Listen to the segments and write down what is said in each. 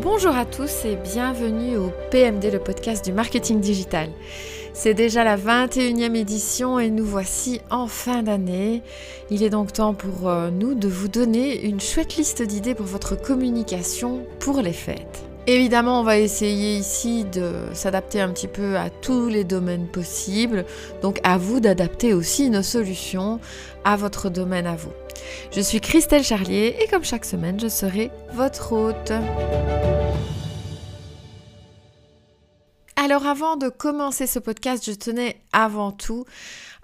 Bonjour à tous et bienvenue au PMD, le podcast du marketing digital. C'est déjà la 21e édition et nous voici en fin d'année. Il est donc temps pour euh, nous de vous donner une chouette liste d'idées pour votre communication pour les fêtes. Évidemment, on va essayer ici de s'adapter un petit peu à tous les domaines possibles. Donc à vous d'adapter aussi nos solutions à votre domaine à vous. Je suis Christelle Charlier et comme chaque semaine, je serai votre hôte. Alors avant de commencer ce podcast, je tenais avant tout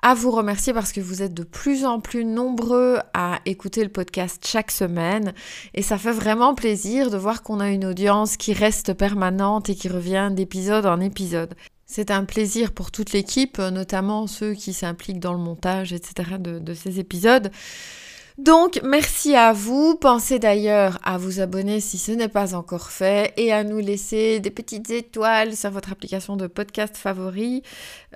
à vous remercier parce que vous êtes de plus en plus nombreux à écouter le podcast chaque semaine et ça fait vraiment plaisir de voir qu'on a une audience qui reste permanente et qui revient d'épisode en épisode. C'est un plaisir pour toute l'équipe, notamment ceux qui s'impliquent dans le montage, etc. de, ces épisodes. Donc, merci à vous. Pensez d'ailleurs à vous abonner si ce n'est pas encore fait et à nous laisser des petites étoiles sur votre application de podcast favori,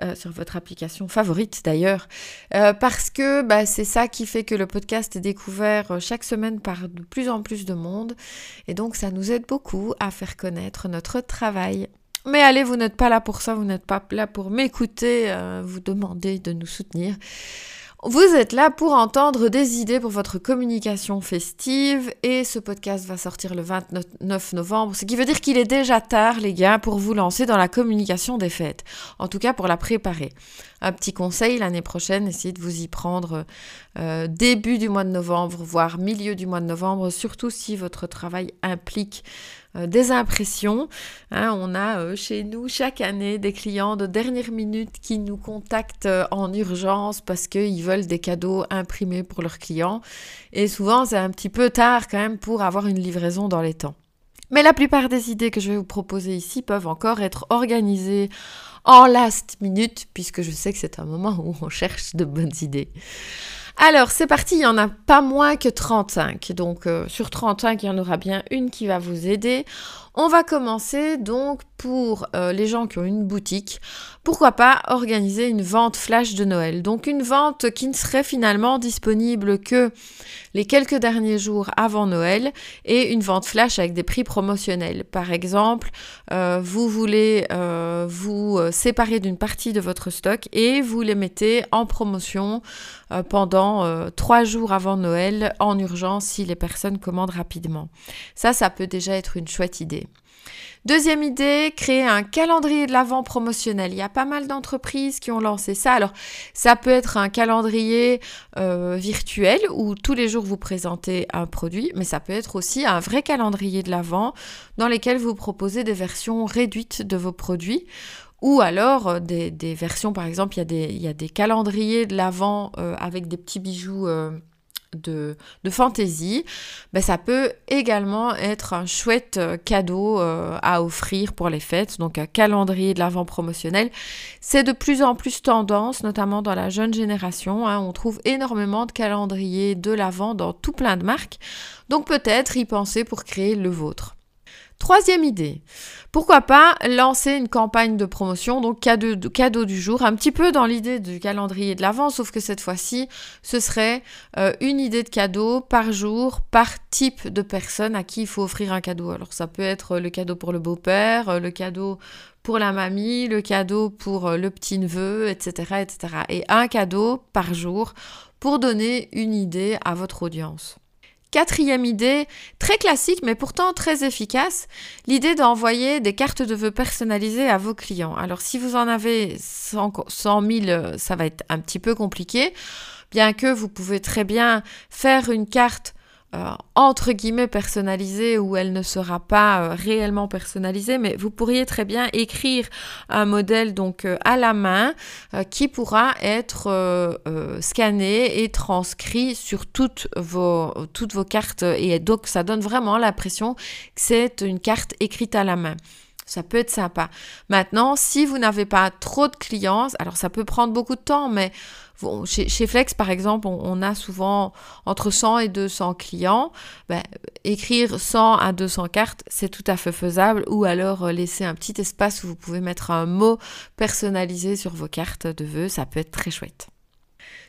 euh, sur votre application favorite d'ailleurs, euh, parce que bah, c'est ça qui fait que le podcast est découvert euh, chaque semaine par de plus en plus de monde et donc ça nous aide beaucoup à faire connaître notre travail. Mais allez, vous n'êtes pas là pour ça, vous n'êtes pas là pour m'écouter, vous demander de nous soutenir. Vous êtes là pour entendre des idées pour votre communication festive et ce podcast va sortir le 29 novembre, ce qui veut dire qu'il est déjà tard les gars pour vous lancer dans la communication des fêtes, en tout cas pour la préparer. Un petit conseil l'année prochaine, essayez de vous y prendre euh, début du mois de novembre, voire milieu du mois de novembre, surtout si votre travail implique euh, des impressions. Hein, on a euh, chez nous chaque année des clients de dernière minute qui nous contactent euh, en urgence parce qu'ils veulent des cadeaux imprimés pour leurs clients. Et souvent, c'est un petit peu tard quand même pour avoir une livraison dans les temps. Mais la plupart des idées que je vais vous proposer ici peuvent encore être organisées en last minute, puisque je sais que c'est un moment où on cherche de bonnes idées. Alors, c'est parti, il n'y en a pas moins que 35. Donc, euh, sur 35, il y en aura bien une qui va vous aider. On va commencer donc pour euh, les gens qui ont une boutique. Pourquoi pas organiser une vente flash de Noël? Donc, une vente qui ne serait finalement disponible que les quelques derniers jours avant Noël et une vente flash avec des prix promotionnels. Par exemple, euh, vous voulez vous séparer d'une partie de votre stock et vous les mettez en promotion pendant euh, trois jours avant Noël en urgence si les personnes commandent rapidement. Ça, ça peut déjà être une chouette idée. Deuxième idée, créer un calendrier de l'avant promotionnel. Il y a pas mal d'entreprises qui ont lancé ça. Alors, ça peut être un calendrier euh, virtuel où tous les jours vous présentez un produit, mais ça peut être aussi un vrai calendrier de l'avant dans lequel vous proposez des versions réduites de vos produits ou alors euh, des, versions, par exemple, il y a des, calendriers de l'avant euh, avec des petits bijoux de, de fantaisie. Ben, ça peut également être un chouette cadeau à offrir pour les fêtes. Donc un calendrier de l'avant promotionnel. C'est de plus en plus tendance, notamment dans la jeune génération. Hein. On trouve énormément de calendriers de l'avant dans tout plein de marques. Donc peut-être y penser pour créer le vôtre. Troisième idée, pourquoi pas lancer une campagne de promotion, donc cadeau, du jour, un petit peu dans l'idée du calendrier de l'avant, sauf que cette fois-ci, ce serait euh, une idée de cadeau par jour, par type de personne à qui il faut offrir un cadeau. Alors ça peut être le cadeau pour le beau-père, euh, le cadeau pour la mamie, le cadeau pour euh, le petit-neveu, etc., etc. Et un cadeau par jour pour donner une idée à votre audience. Quatrième idée, très classique mais pourtant très efficace, l'idée d'envoyer des cartes de vœux personnalisées à vos clients. Alors si vous en avez 100, 000, ça va être un petit peu compliqué, bien que vous pouvez très bien faire une carte euh, entre guillemets personnalisée ou elle ne sera pas euh, réellement personnalisée, mais vous pourriez très bien écrire un modèle donc euh, à la main qui pourra être scanné et transcrit sur toutes vos, toutes vos cartes et donc ça donne vraiment l'impression que c'est une carte écrite à la main. Ça peut être sympa. Maintenant, si vous n'avez pas trop de clients, alors ça peut prendre beaucoup de temps, mais chez, Flex, par exemple, on, a souvent entre 100 et 200 clients. Ben, écrire 100 à 200 cartes, c'est tout à fait faisable. Ou alors euh, laisser un petit espace où vous pouvez mettre un mot personnalisé sur vos cartes de vœux. Ça peut être très chouette.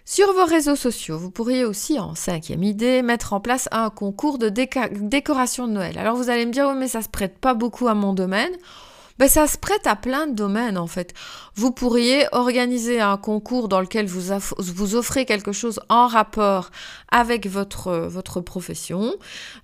Sur vos réseaux sociaux, vous pourriez aussi, en cinquième idée, mettre en place un concours de décoration de Noël. Alors vous allez me dire, oui, mais ça se prête pas beaucoup à mon domaine. Ben, ça se prête à plein de domaines en fait. Vous pourriez organiser un concours dans lequel vous, offrez quelque chose en rapport avec votre, votre profession,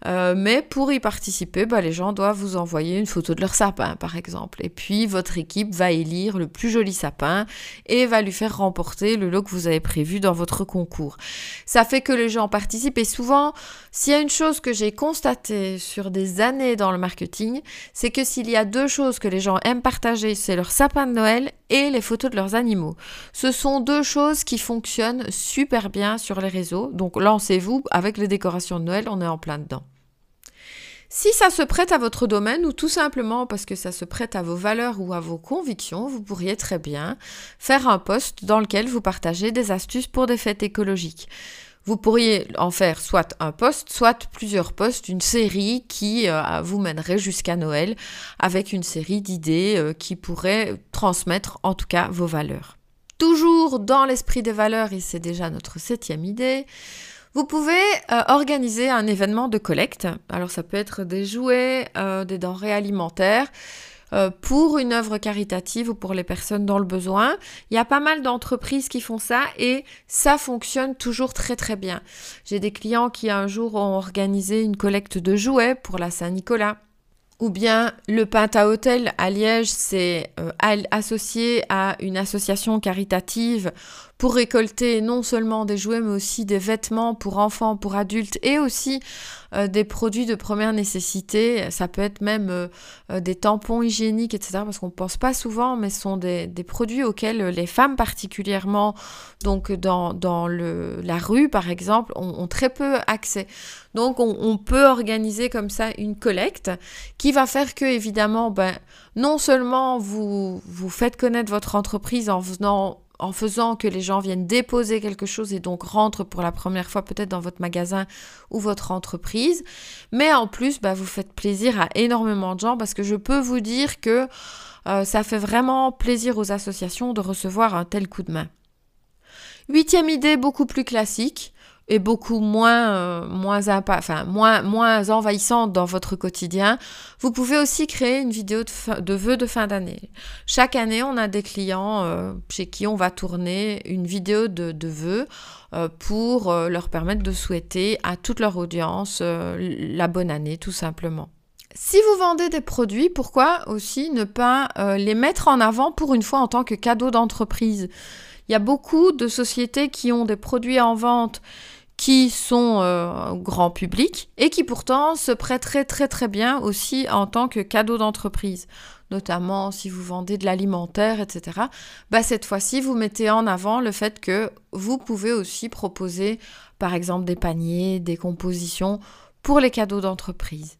euh, mais pour y participer, ben, les gens doivent vous envoyer une photo de leur sapin par exemple. Et puis votre équipe va élire le plus joli sapin et va lui faire remporter le lot que vous avez prévu dans votre concours. Ça fait que les gens participent et souvent, s'il y a une chose que j'ai constatée sur des années dans le marketing, c'est que s'il y a deux choses que les gens aiment partager, c'est leur sapin de Noël et les photos de leurs animaux. Ce sont deux choses qui fonctionnent super bien sur les réseaux. Donc lancez-vous avec les décorations de Noël, on est en plein dedans. Si ça se prête à votre domaine ou tout simplement parce que ça se prête à vos valeurs ou à vos convictions, vous pourriez très bien faire un post dans lequel vous partagez des astuces pour des fêtes écologiques. Vous pourriez en faire soit un poste, soit plusieurs postes, une série qui euh, vous mènerait jusqu'à Noël avec une série d'idées euh, qui pourraient transmettre en tout cas vos valeurs. Toujours dans l'esprit des valeurs, et c'est déjà notre septième idée, vous pouvez euh, organiser un événement de collecte. Alors ça peut être des jouets, des denrées alimentaires. Euh, pour une œuvre caritative ou pour les personnes dans le besoin. Il y a pas mal d'entreprises qui font ça et ça fonctionne toujours très très bien. J'ai des clients qui un jour ont organisé une collecte de jouets pour la Saint-Nicolas. Ou bien le Pinta Hotel à Liège, c'est euh, associé à une association caritative pour récolter non seulement des jouets, mais aussi des vêtements pour enfants, pour adultes, et aussi euh, des produits de première nécessité. Ça peut être même euh, euh, des tampons hygiéniques, etc. Parce qu'on ne pense pas souvent, mais ce sont des, produits auxquels les femmes particulièrement, donc dans, la rue par exemple, ont, très peu accès. Donc on, peut organiser comme ça une collecte qui va faire que évidemment, ben, non seulement vous, vous faites connaître votre entreprise en venant en faisant que les gens viennent déposer quelque chose et donc rentrent pour la première fois peut-être dans votre magasin ou votre entreprise. Mais en plus, bah, vous faites plaisir à énormément de gens parce que je peux vous dire que euh, ça fait vraiment plaisir aux associations de recevoir un tel coup de main. Huitième idée, beaucoup plus classique est beaucoup moins, euh, moins, enfin, moins, moins envahissante dans votre quotidien, vous pouvez aussi créer une vidéo de, de vœux de fin d'année. Chaque année, on a des clients euh, chez qui on va tourner une vidéo de, de vœux euh, pour leur permettre de souhaiter à toute leur audience la bonne année, tout simplement. Si vous vendez des produits, pourquoi aussi ne pas les mettre en avant pour une fois en tant que cadeau d'entreprise? Il y a beaucoup de sociétés qui ont des produits en vente qui sont euh, grand public et qui pourtant se prêteraient très très bien aussi en tant que cadeau d'entreprise. Notamment si vous vendez de l'alimentaire, etc. Bah, cette fois-ci, vous mettez en avant le fait que vous pouvez aussi proposer par exemple des paniers, des compositions pour les cadeaux d'entreprise.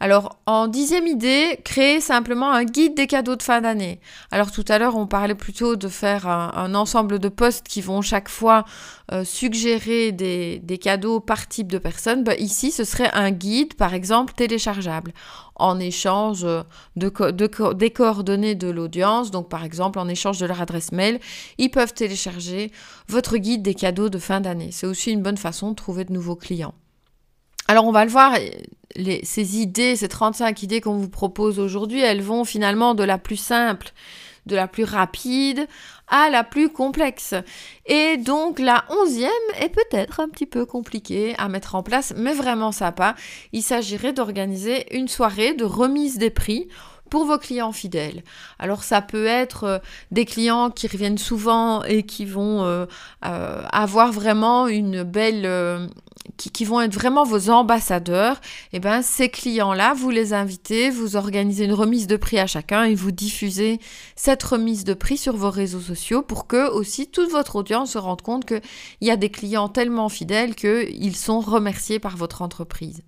Alors, en dixième idée, créer simplement un guide des cadeaux de fin d'année. Alors, tout à l'heure, on parlait plutôt de faire un, ensemble de postes qui vont chaque fois euh, suggérer des, cadeaux par type de personne. Bah, ici, ce serait un guide, par exemple, téléchargeable en échange de, des coordonnées de l'audience. Donc, par exemple, en échange de leur adresse mail, ils peuvent télécharger votre guide des cadeaux de fin d'année. C'est aussi une bonne façon de trouver de nouveaux clients. Alors on va le voir, ces idées, ces 35 idées qu'on vous propose aujourd'hui, elles vont finalement de la plus simple, de la plus rapide à la plus complexe. Et donc la onzième est peut-être un petit peu compliquée à mettre en place, mais vraiment sympa. Il s'agirait d'organiser une soirée de remise des prix pour vos clients fidèles. Alors ça peut être euh, des clients qui reviennent souvent et qui vont euh, euh, avoir vraiment une belle... Qui, vont être vraiment vos ambassadeurs, et eh ben ces clients-là, vous les invitez, vous organisez une remise de prix à chacun et vous diffusez cette remise de prix sur vos réseaux sociaux pour que aussi toute votre audience se rende compte qu'il y a des clients tellement fidèles qu'ils sont remerciés par votre entreprise.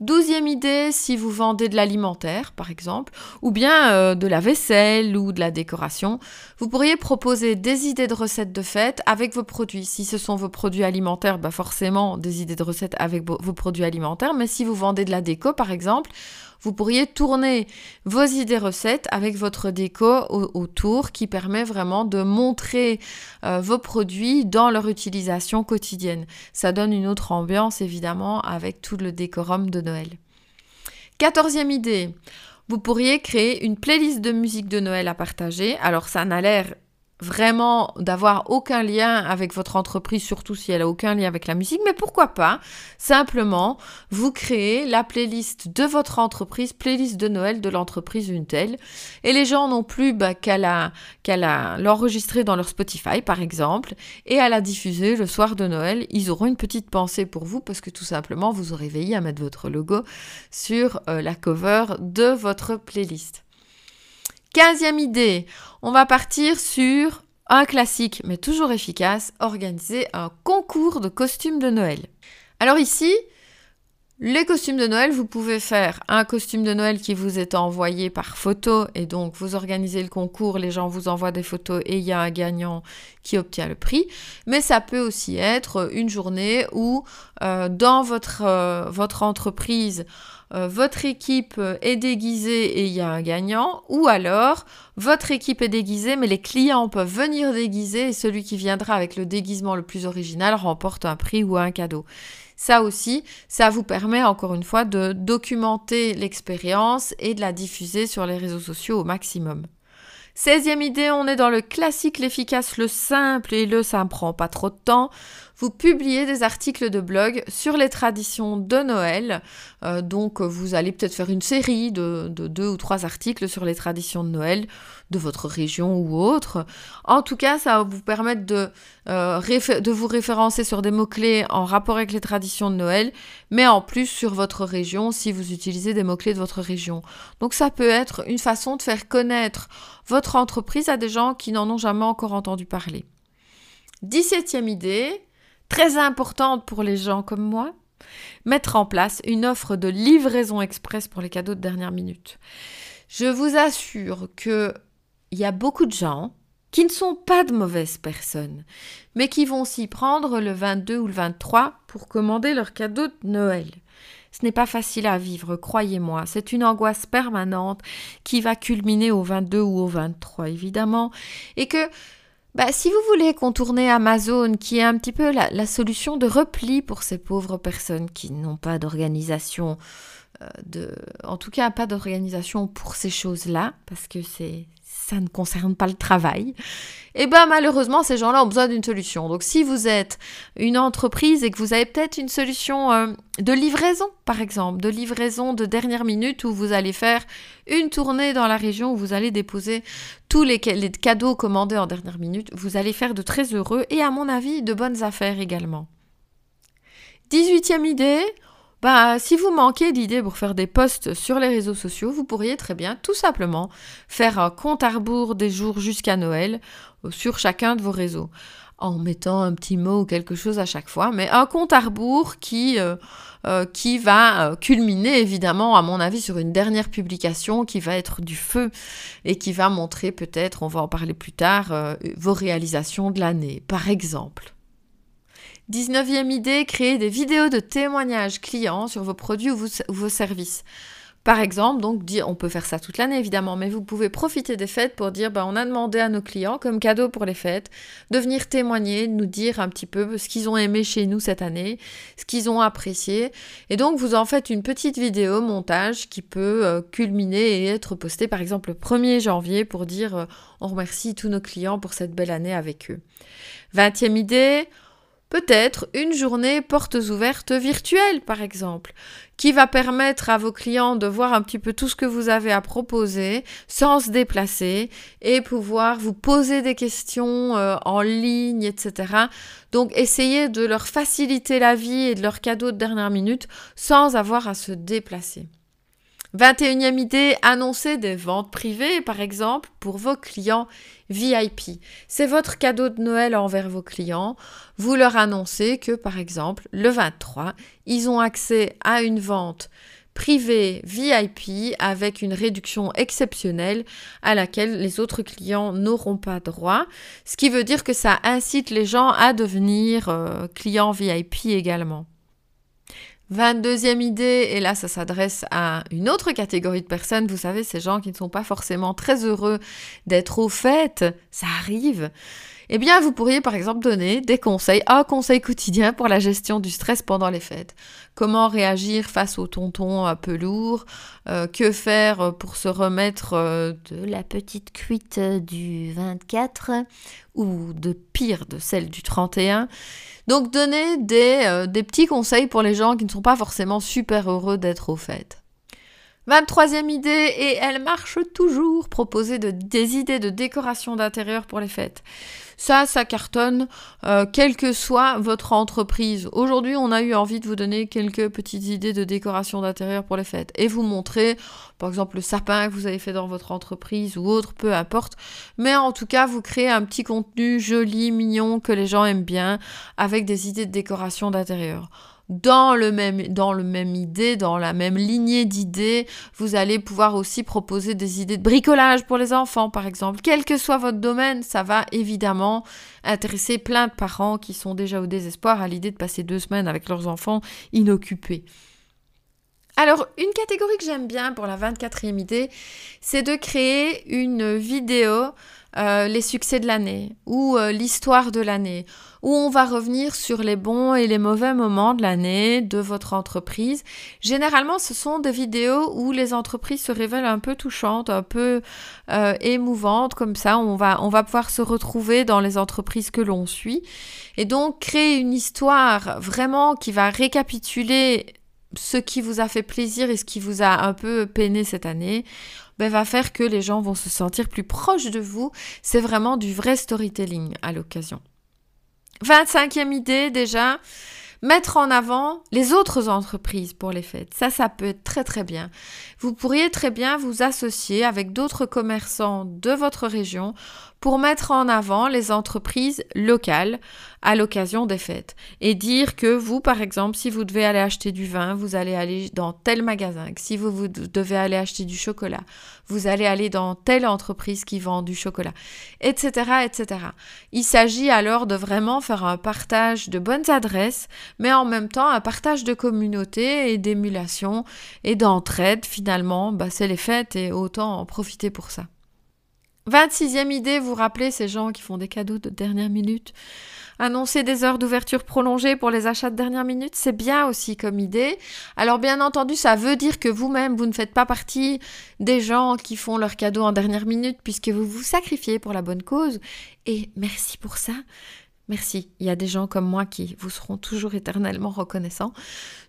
Douzième idée, si vous vendez de l'alimentaire, par exemple, ou bien euh, de la vaisselle ou de la décoration, vous pourriez proposer des idées de recettes de fête avec vos produits. Si ce sont vos produits alimentaires, bah forcément des idées de recettes avec vos produits alimentaires, mais si vous vendez de la déco, par exemple, vous pourriez tourner vos idées recettes avec votre déco autour qui permet vraiment de montrer euh, vos produits dans leur utilisation quotidienne. Ça donne une autre ambiance évidemment avec tout le décorum de Noël. Quatorzième idée, vous pourriez créer une playlist de musique de Noël à partager. Alors ça n'a l'air vraiment d'avoir aucun lien avec votre entreprise, surtout si elle a aucun lien avec la musique, mais pourquoi pas? Simplement vous créez la playlist de votre entreprise, playlist de Noël de l'entreprise Untel, et les gens n'ont plus bah, qu'à l'enregistrer dans leur Spotify par exemple, et à la diffuser le soir de Noël, ils auront une petite pensée pour vous parce que tout simplement vous aurez veillé à mettre votre logo sur euh, la cover de votre playlist. Quinzième idée, on va partir sur un classique, mais toujours efficace, organiser un concours de costumes de Noël. Alors ici, les costumes de Noël, vous pouvez faire un costume de Noël qui vous est envoyé par photo et donc vous organisez le concours, les gens vous envoient des photos et il y a un gagnant qui obtient le prix. Mais ça peut aussi être une journée où euh, dans votre, euh, votre entreprise, euh, votre équipe est déguisée et il y a un gagnant, ou alors votre équipe est déguisée mais les clients peuvent venir déguiser et celui qui viendra avec le déguisement le plus original remporte un prix ou un cadeau. Ça aussi, ça vous permet encore une fois de documenter l'expérience et de la diffuser sur les réseaux sociaux au maximum. 16e idée, on est dans le classique, l'efficace, le simple et le ça ne prend pas trop de temps vous publiez des articles de blog sur les traditions de Noël. Euh, donc vous allez peut-être faire une série de, deux ou trois articles sur les traditions de Noël de votre région ou autre. En tout cas, ça va vous permettre de, euh, de vous référencer sur des mots-clés en rapport avec les traditions de Noël, mais en plus sur votre région si vous utilisez des mots-clés de votre région. Donc ça peut être une façon de faire connaître votre entreprise à des gens qui n'en ont jamais encore entendu parler. 17e idée, très importante pour les gens comme moi, mettre en place une offre de livraison express pour les cadeaux de dernière minute. Je vous assure que il y a beaucoup de gens qui ne sont pas de mauvaises personnes, mais qui vont s'y prendre le 22 ou le 23 pour commander leur cadeau de Noël. Ce n'est pas facile à vivre, croyez-moi. C'est une angoisse permanente qui va culminer au 22 ou au 23, évidemment, et que bah, si vous voulez contourner Amazon, qui est un petit peu la, solution de repli pour ces pauvres personnes qui n'ont pas d'organisation, euh, de, en tout cas pas d'organisation pour ces choses-là, parce que c'est ça ne concerne pas le travail, et eh bien malheureusement ces gens-là ont besoin d'une solution. Donc si vous êtes une entreprise et que vous avez peut-être une solution euh, de livraison par exemple, de livraison de dernière minute où vous allez faire une tournée dans la région où vous allez déposer tous les, les cadeaux commandés en dernière minute, vous allez faire de très heureux et à mon avis de bonnes affaires également. 18e idée, bah, si vous manquez d'idées pour faire des posts sur les réseaux sociaux, vous pourriez très bien tout simplement faire un compte à rebours des jours jusqu'à Noël euh, sur chacun de vos réseaux en mettant un petit mot ou quelque chose à chaque fois, mais un compte à rebours qui, euh, euh, qui va culminer évidemment, à mon avis, sur une dernière publication qui va être du feu et qui va montrer peut-être, on va en parler plus tard, vos réalisations de l'année, par exemple. 19e idée, créer des vidéos de témoignages clients sur vos produits ou vos, services. Par exemple, donc on peut faire ça toute l'année évidemment, mais vous pouvez profiter des fêtes pour dire bah, on a demandé à nos clients comme cadeau pour les fêtes de venir témoigner, de nous dire un petit peu ce qu'ils ont aimé chez nous cette année, ce qu'ils ont apprécié. Et donc vous en faites une petite vidéo montage qui peut euh, culminer et être postée par exemple le 1er janvier pour dire euh, on remercie tous nos clients pour cette belle année avec eux. 20e idée, Peut-être une journée portes ouvertes virtuelles, par exemple, qui va permettre à vos clients de voir un petit peu tout ce que vous avez à proposer sans se déplacer et pouvoir vous poser des questions euh, en ligne, etc. Donc essayez de leur faciliter la vie et de leur cadeau de dernière minute sans avoir à se déplacer. 21e idée, annoncer des ventes privées, par exemple, pour vos clients VIP. C'est votre cadeau de Noël envers vos clients. Vous leur annoncez que, par exemple, le 23, ils ont accès à une vente privée VIP avec une réduction exceptionnelle à laquelle les autres clients n'auront pas droit. Ce qui veut dire que ça incite les gens à devenir euh, clients VIP également. 22e idée, et là ça s'adresse à une autre catégorie de personnes, vous savez, ces gens qui ne sont pas forcément très heureux d'être au fait, ça arrive. Eh bien, vous pourriez par exemple donner des conseils, un conseil quotidien pour la gestion du stress pendant les fêtes. Comment réagir face au tonton un peu lourd? Euh, Que faire pour se remettre euh, de la petite cuite du 24 ou de pire, de celle du 31 donc donner des, euh, des petits conseils pour les gens qui ne sont pas forcément super heureux d'être au fait. 23e idée, et elle marche toujours, proposer de, des idées de décoration d'intérieur pour les fêtes. Ça, ça cartonne, euh, quelle que soit votre entreprise. Aujourd'hui, on a eu envie de vous donner quelques petites idées de décoration d'intérieur pour les fêtes et vous montrer, par exemple, le sapin que vous avez fait dans votre entreprise ou autre, peu importe. Mais en tout cas, vous créez un petit contenu joli, mignon, que les gens aiment bien, avec des idées de décoration d'intérieur dans le même idée, dans la même lignée d'idées, vous allez pouvoir aussi proposer des idées de bricolage pour les enfants par exemple. Quel que soit votre domaine, ça va évidemment intéresser plein de parents qui sont déjà au désespoir à l'idée de passer deux semaines avec leurs enfants inoccupés. Alors, une catégorie que j'aime bien pour la 24e idée, c'est de créer une vidéo euh, les succès de l'année ou euh, l'histoire de l'année, où on va revenir sur les bons et les mauvais moments de l'année de votre entreprise. Généralement, ce sont des vidéos où les entreprises se révèlent un peu touchantes, un peu euh, émouvantes, comme ça on va, on va pouvoir se retrouver dans les entreprises que l'on suit. Et donc, créer une histoire vraiment qui va récapituler ce qui vous a fait plaisir et ce qui vous a un peu peiné cette année ben, va faire que les gens vont se sentir plus proches de vous. C'est vraiment du vrai storytelling à l'occasion. 25e idée déjà, mettre en avant les autres entreprises pour les fêtes. Ça, ça peut être très très bien. Vous pourriez très bien vous associer avec d'autres commerçants de votre région pour mettre en avant les entreprises locales à l'occasion des fêtes et dire que vous, par exemple, si vous devez aller acheter du vin, vous allez aller dans tel magasin, que si vous, vous devez aller acheter du chocolat, vous allez aller dans telle entreprise qui vend du chocolat, etc., etc. Il s'agit alors de vraiment faire un partage de bonnes adresses, mais en même temps un partage de communauté et d'émulation et d'entraide. Finalement, bah, c'est les fêtes et autant en profiter pour ça. 26e idée, vous rappelez ces gens qui font des cadeaux de dernière minute Annoncer des heures d'ouverture prolongées pour les achats de dernière minute, c'est bien aussi comme idée. Alors bien entendu, ça veut dire que vous-même, vous ne faites pas partie des gens qui font leurs cadeaux en dernière minute puisque vous vous sacrifiez pour la bonne cause. Et merci pour ça. Merci. Il y a des gens comme moi qui vous seront toujours éternellement reconnaissants.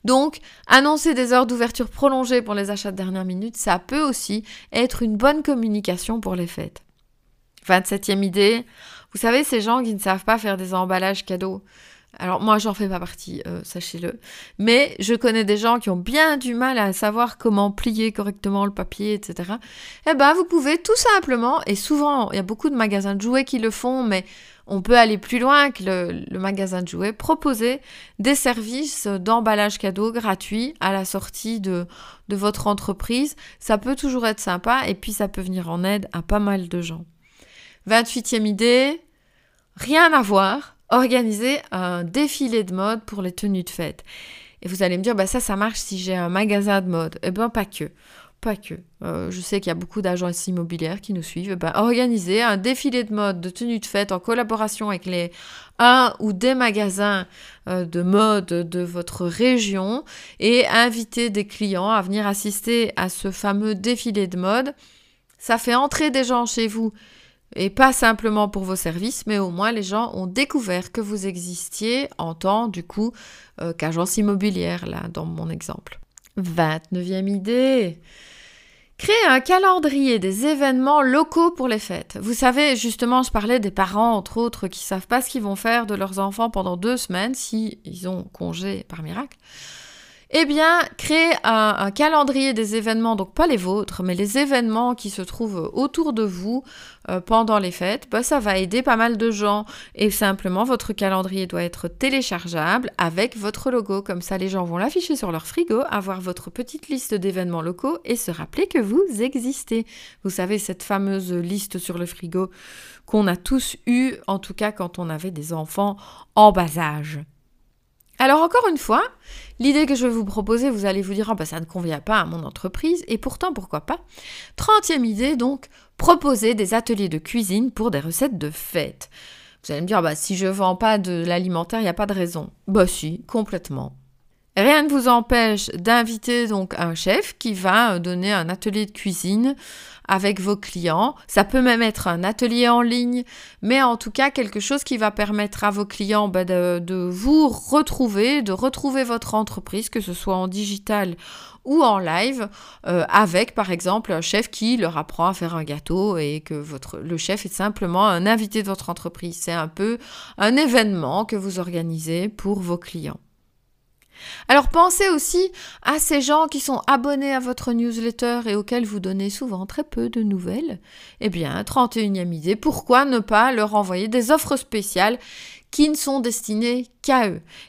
Donc, annoncer des heures d'ouverture prolongées pour les achats de dernière minute, ça peut aussi être une bonne communication pour les fêtes. 27e idée, vous savez, ces gens qui ne savent pas faire des emballages cadeaux. Alors moi, j'en fais pas partie, euh, sachez-le. Mais je connais des gens qui ont bien du mal à savoir comment plier correctement le papier, etc. Eh ben, vous pouvez tout simplement, et souvent, il y a beaucoup de magasins de jouets qui le font, mais on peut aller plus loin que le, magasin de jouets, proposer des services d'emballage cadeau gratuits à la sortie de votre entreprise. Ça peut toujours être sympa et puis ça peut venir en aide à pas mal de gens. 28e idée, rien à voir, organiser un défilé de mode pour les tenues de fête. Et vous allez me dire, bah ça, ça marche si j'ai un magasin de mode. Eh bien, pas que. Pas que. Euh, je sais qu'il y a beaucoup d'agences immobilières qui nous suivent. Ben, organiser un défilé de mode de tenues de fête en collaboration avec les un ou des magasins euh, de mode de votre région et inviter des clients à venir assister à ce fameux défilé de mode. Ça fait entrer des gens chez vous et pas simplement pour vos services, mais au moins les gens ont découvert que vous existiez en tant, du coup, euh, qu'agence immobilière, là, dans mon exemple. 29e idée. Créer un calendrier des événements locaux pour les fêtes. Vous savez, justement, je parlais des parents, entre autres, qui savent pas ce qu'ils vont faire de leurs enfants pendant deux semaines, si ils ont congé par miracle. Eh bien, créer un, calendrier des événements, donc pas les vôtres, mais les événements qui se trouvent autour de vous euh, pendant les fêtes, bah, ça va aider pas mal de gens. Et simplement, votre calendrier doit être téléchargeable avec votre logo. Comme ça, les gens vont l'afficher sur leur frigo, avoir votre petite liste d'événements locaux et se rappeler que vous existez. Vous savez, cette fameuse liste sur le frigo qu'on a tous eue, en tout cas quand on avait des enfants en bas âge. Alors encore une fois, l'idée que je vais vous proposer, vous allez vous dire, ah bah, ça ne convient pas à mon entreprise, et pourtant pourquoi pas? Trentième idée, donc, proposer des ateliers de cuisine pour des recettes de fête. Vous allez me dire, bah, si je vends pas de l'alimentaire, il n'y a pas de raison. Bah si, complètement. Rien ne vous empêche d'inviter donc un chef qui va donner un atelier de cuisine avec vos clients. Ça peut même être un atelier en ligne, mais en tout cas quelque chose qui va permettre à vos clients bah, de, vous retrouver, de retrouver votre entreprise, que ce soit en digital ou en live, euh, avec par exemple un chef qui leur apprend à faire un gâteau et que votre, le chef est simplement un invité de votre entreprise. C'est un peu un événement que vous organisez pour vos clients. Alors pensez aussi à ces gens qui sont abonnés à votre newsletter et auxquels vous donnez souvent très peu de nouvelles. Eh bien, 31e idée, pourquoi ne pas leur envoyer des offres spéciales qui ne sont destinés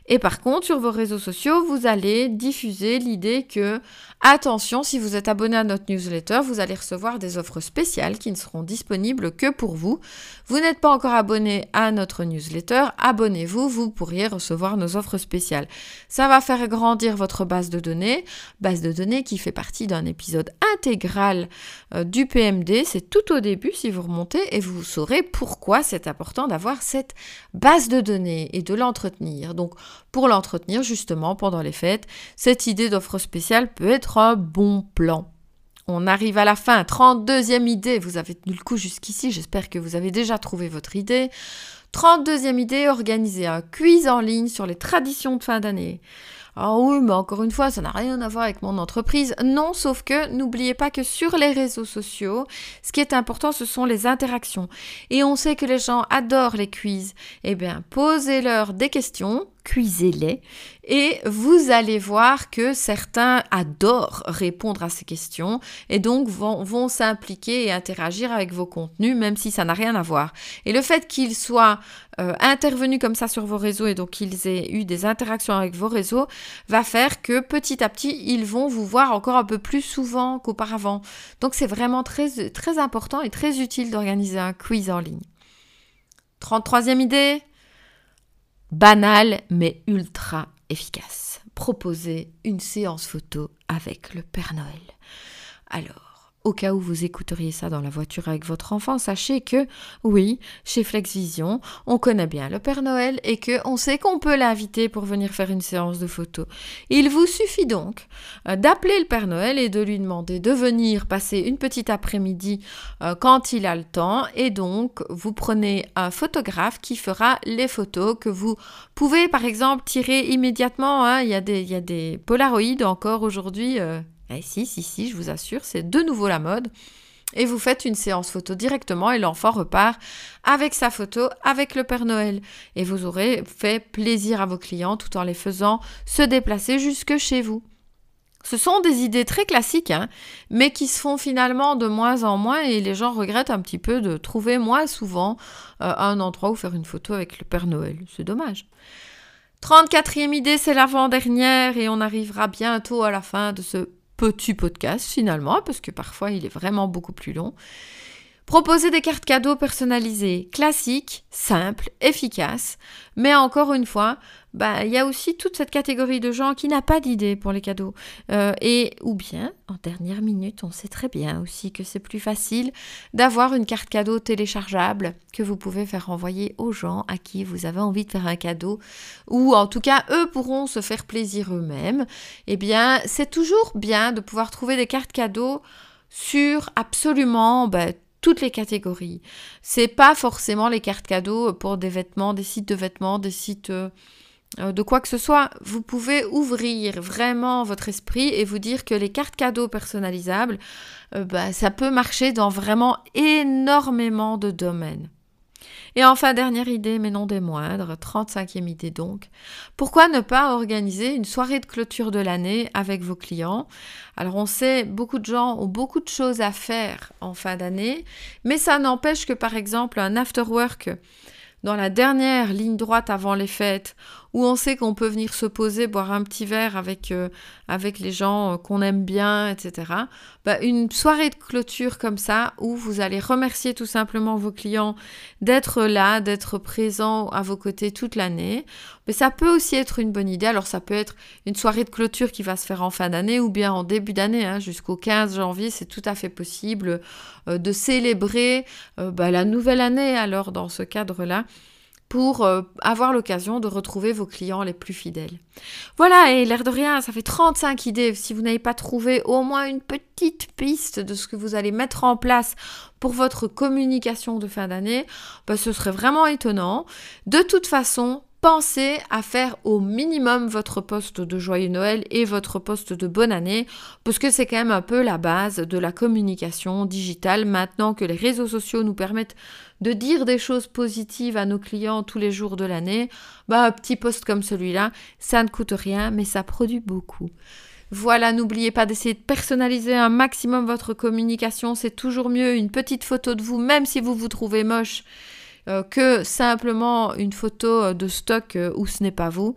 Et par contre, sur vos réseaux sociaux, vous allez diffuser l'idée que, attention, si vous êtes abonné à notre newsletter, vous allez recevoir des offres spéciales qui ne seront disponibles que pour vous. Vous n'êtes pas encore abonné à notre newsletter, abonnez-vous, vous pourriez recevoir nos offres spéciales. Ça va faire grandir votre base de données, base de données qui fait partie d'un épisode intégral euh, du PMD. C'est tout au début si vous remontez et vous saurez pourquoi c'est important d'avoir cette base de données et de l'entretenir. Donc pour l'entretenir justement pendant les fêtes, cette idée d'offre spéciale peut être un bon plan. On arrive à la fin, 32e idée, vous avez tenu le coup jusqu'ici, j'espère que vous avez déjà trouvé votre idée. 32e idée, organiser un quiz en ligne sur les traditions de fin d'année. Ah oui, mais encore une fois, ça n'a rien à voir avec mon entreprise. Non, sauf que n'oubliez pas que sur les réseaux sociaux, ce qui est important, ce sont les interactions. Et on sait que les gens adorent les quiz. Eh bien, posez-leur des questions, cuisez-les et vous allez voir que certains adorent répondre à ces questions et donc vont, s'impliquer et interagir avec vos contenus même si ça n'a rien à voir. Et le fait qu'ils soient euh, intervenus comme ça sur vos réseaux et donc qu'ils aient eu des interactions avec vos réseaux va faire que petit à petit ils vont vous voir encore un peu plus souvent qu'auparavant. Donc c'est vraiment très, très important et très utile d'organiser un quiz en ligne. 33e idée, banal mais ultra efficace. Proposer une séance photo avec le Père Noël. Alors, au cas où vous écouteriez ça dans la voiture avec votre enfant, sachez que oui, chez FlexVision, on connaît bien le Père Noël et que on sait qu'on peut l'inviter pour venir faire une séance de photos. Il vous suffit donc euh, d'appeler le Père Noël et de lui demander de venir passer une petite après-midi euh, quand il a le temps et donc vous prenez un photographe qui fera les photos que vous pouvez par exemple tirer immédiatement. Hein. Il, y a des, il Polaroids encore aujourd'hui. Euh, eh si, si, si, je vous assure, c'est de nouveau la mode. Et vous faites une séance photo directement et l'enfant repart avec sa photo avec le Père Noël. Et vous aurez fait plaisir à vos clients tout en les faisant se déplacer jusque chez vous. Ce sont des idées très classiques, hein, mais qui se font finalement de moins en moins et les gens regrettent un petit peu de trouver moins souvent euh, un endroit où faire une photo avec le Père Noël. C'est dommage. 34e idée, c'est l'avant-dernière et on arrivera bientôt à la fin de ce petit podcast finalement, parce que parfois il est vraiment beaucoup plus long. Proposer des cartes cadeaux personnalisées, classiques, simples, efficaces, mais encore une fois, bah il y a aussi toute cette catégorie de gens qui n'a pas d'idée pour les cadeaux. Euh, et ou bien, en dernière minute, on sait très bien aussi que c'est plus facile d'avoir une carte cadeau téléchargeable que vous pouvez faire envoyer aux gens à qui vous avez envie de faire un cadeau, ou en tout cas eux pourront se faire plaisir eux-mêmes. Eh bien, c'est toujours bien de pouvoir trouver des cartes cadeaux sur absolument bah, toutes les catégories. C'est pas forcément les cartes cadeaux pour des vêtements, des sites de vêtements, des sites euh, euh, de quoi que ce soit. Vous pouvez ouvrir vraiment votre esprit et vous dire que les cartes cadeaux personnalisables, euh, bah, ça peut marcher dans vraiment énormément de domaines. Et enfin, dernière idée, mais non des moindres, 35e idée donc. Pourquoi ne pas organiser une soirée de clôture de l'année avec vos clients? Alors on sait, beaucoup de gens ont beaucoup de choses à faire en fin d'année, mais ça n'empêche que par exemple un after work dans la dernière ligne droite avant les fêtes, où on sait qu'on peut venir se poser, boire un petit verre avec, euh, les gens euh, qu'on aime bien, etc. Bah, une soirée de clôture comme ça, où vous allez remercier tout simplement vos clients d'être là, d'être présents à vos côtés toute l'année. Mais ça peut aussi être une bonne idée. Alors ça peut être une soirée de clôture qui va se faire en fin d'année ou bien en début d'année, hein, jusqu'au 15 janvier, c'est tout à fait possible euh, de célébrer bah, la nouvelle année alors dans ce cadre-là pour euh, avoir l'occasion de retrouver vos clients les plus fidèles. Voilà, et l'air de rien, ça fait 35 idées. Si vous n'avez pas trouvé au moins une petite piste de ce que vous allez mettre en place pour votre communication de fin d'année, bah, ce serait vraiment étonnant. De toute façon, pensez à faire au minimum votre poste de joyeux Noël et votre poste de bonne année, parce que c'est quand même un peu la base de la communication digitale maintenant que les réseaux sociaux nous permettent de dire des choses positives à nos clients tous les jours de l'année. Bah, un petit poste comme celui-là, ça ne coûte rien, mais ça produit beaucoup. Voilà, n'oubliez pas d'essayer de personnaliser un maximum votre communication. C'est toujours mieux une petite photo de vous, même si vous vous trouvez moche. Euh, que simplement une photo euh, de stock euh, où ce n'est pas vous.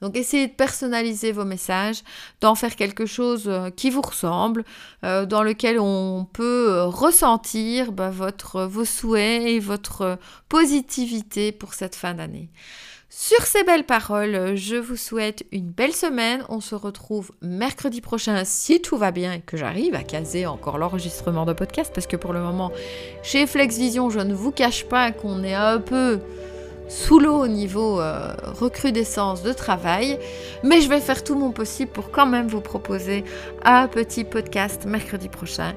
Donc essayez de personnaliser vos messages, d'en faire quelque chose qui vous ressemble, dans lequel on peut ressentir bah, vos souhaits et votre positivité pour cette fin d'année. Sur ces belles paroles, je vous souhaite une belle semaine. On se retrouve mercredi prochain si tout va bien et que j'arrive à caser encore l'enregistrement de podcast parce que pour le moment, chez FlexVision, je ne vous cache pas qu'on est un peu sous l'eau au niveau euh, recrudescence de travail, mais je vais faire tout mon possible pour quand même vous proposer un petit podcast mercredi prochain.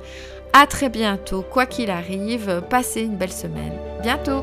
À très bientôt, quoi qu'il arrive, passez une belle semaine. Bientôt!